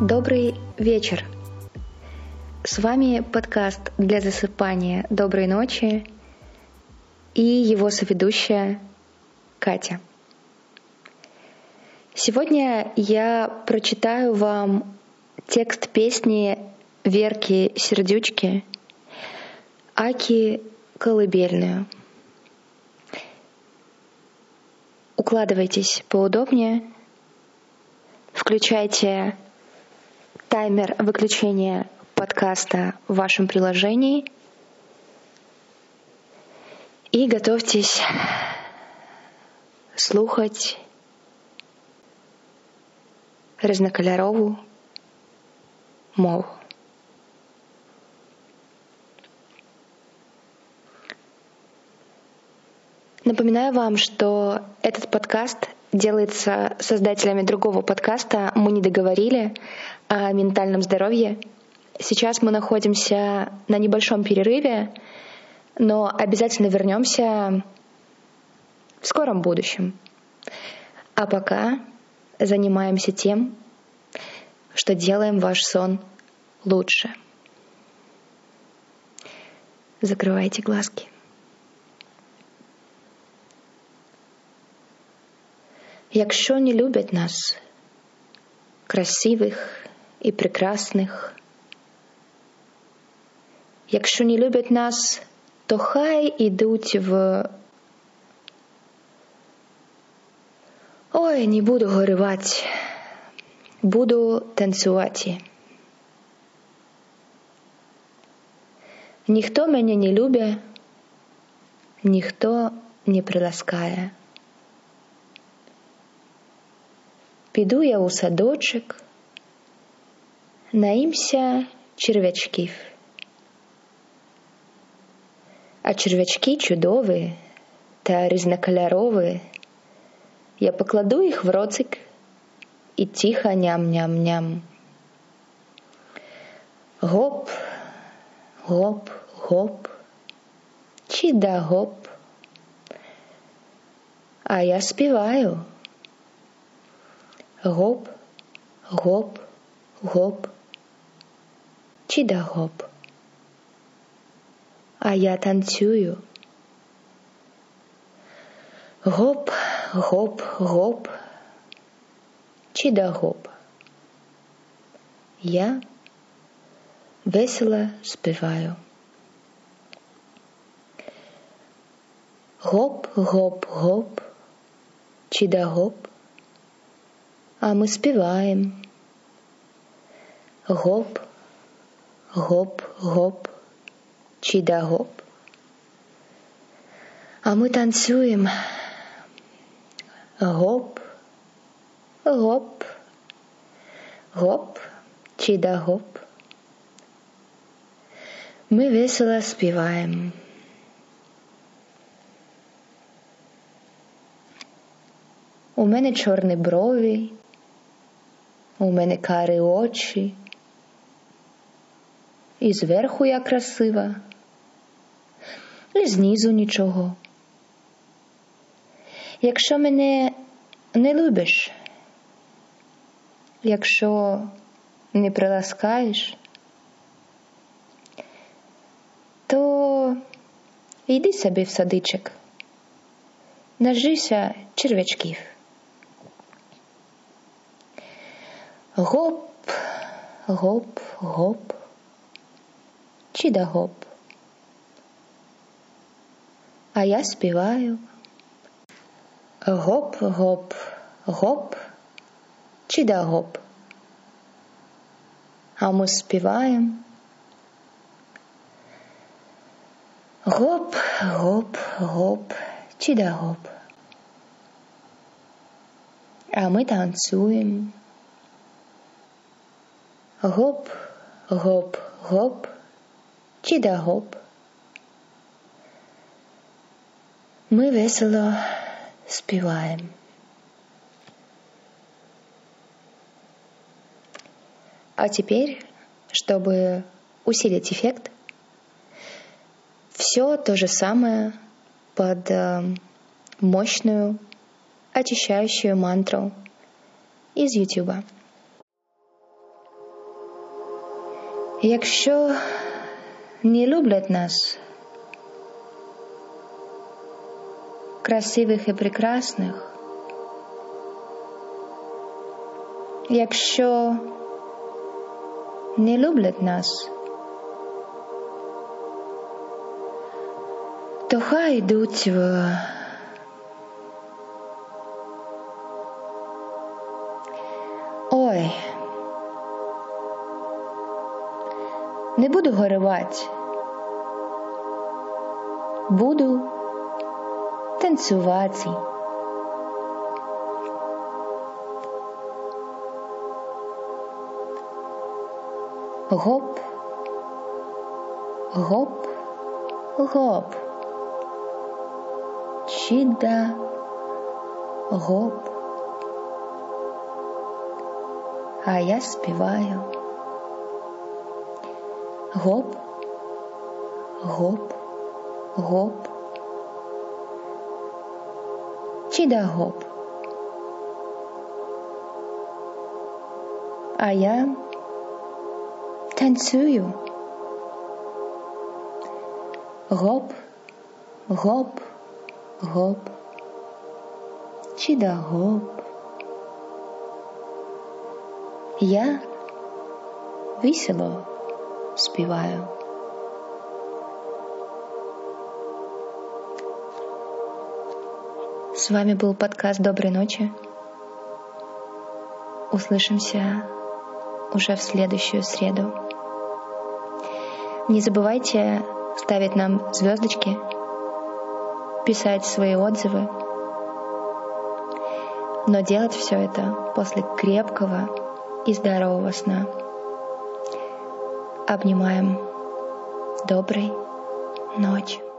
Добрый вечер. С вами подкаст для засыпания «Доброй ночи» и его соведущая Катя. Сегодня я прочитаю вам текст песни Верки Сердючки «Аки колыбельную». Укладывайтесь поудобнее, включайте таймер выключения подкаста в вашем приложении и готовьтесь слухать різнокольорову мову. Напоминаю вам, что этот подкаст делается создателями другого подкаста «Мы не договорили» о ментальном здоровье. Сейчас мы находимся на небольшом перерыве, но обязательно вернемся в скором будущем. А пока занимаемся тем, что делаем ваш сон лучше. Закрывайте глазки. Якщо не люблять нас, красивих і прекрасних, якщо не люблять нас, то хай ідуть в. Ой, не буду горювати, буду танцювати. Ніхто мене не любить, ніхто не приласкає. Піду я у садочок, наїмся черв'ячків. А черв'ячки чудові та різнокольорові. Я покладу їх в роцик і тихо ням-ням-ням. Гоп, гоп, гоп, чи да гоп. А я співаю. Гоп, гоп, гоп, чи да гоп. А я танцюю. Гоп, гоп, гоп, чи да гоп. Я весело співаю. Гоп, гоп, гоп, чи да гоп. А ми співаємо. Гоп, гоп, гоп, чи да гоп. А ми танцюємо. Гоп, гоп, гоп, чи да гоп. Ми весело співаємо. У мене чорні брові, у мене карі очі, і зверху я красива, і знизу нічого. Якщо мене не любиш, якщо не приласкаєш, то йди собі в садичок, нажися черв'ячків. Гоп, гоп, гоп, чи да гоп. А я співаю. Гоп, гоп, гоп, чи да гоп. А ми співаємо. Гоп, гоп, гоп, чи да гоп. А ми танцюємо. Гоп, гоп, гоп, чи да гоп. Ми весело співаємо. А теперь, чтобы усилить эффект, Все то же самое под э, мощную очищающую мантру из Ютуба. Якщо не люблять нас, красивих і прекрасних, якщо не люблять нас, то хай йдуть в не буду горевати, буду танцювати. Гоп, гоп, гоп, чіда, гоп. А я співаю. Гоп, гоп, гоп. Чіда гоп. А я танцюю. Гоп, гоп, гоп. Чіда гоп. Я весело співаю. С вами был подкаст «Доброй ночи». Услышимся уже в следующую среду. Не забывайте ставить нам звездочки, писать свои отзывы, но делать все это после крепкого и здорового сна. Обнимаем. Доброй ночи.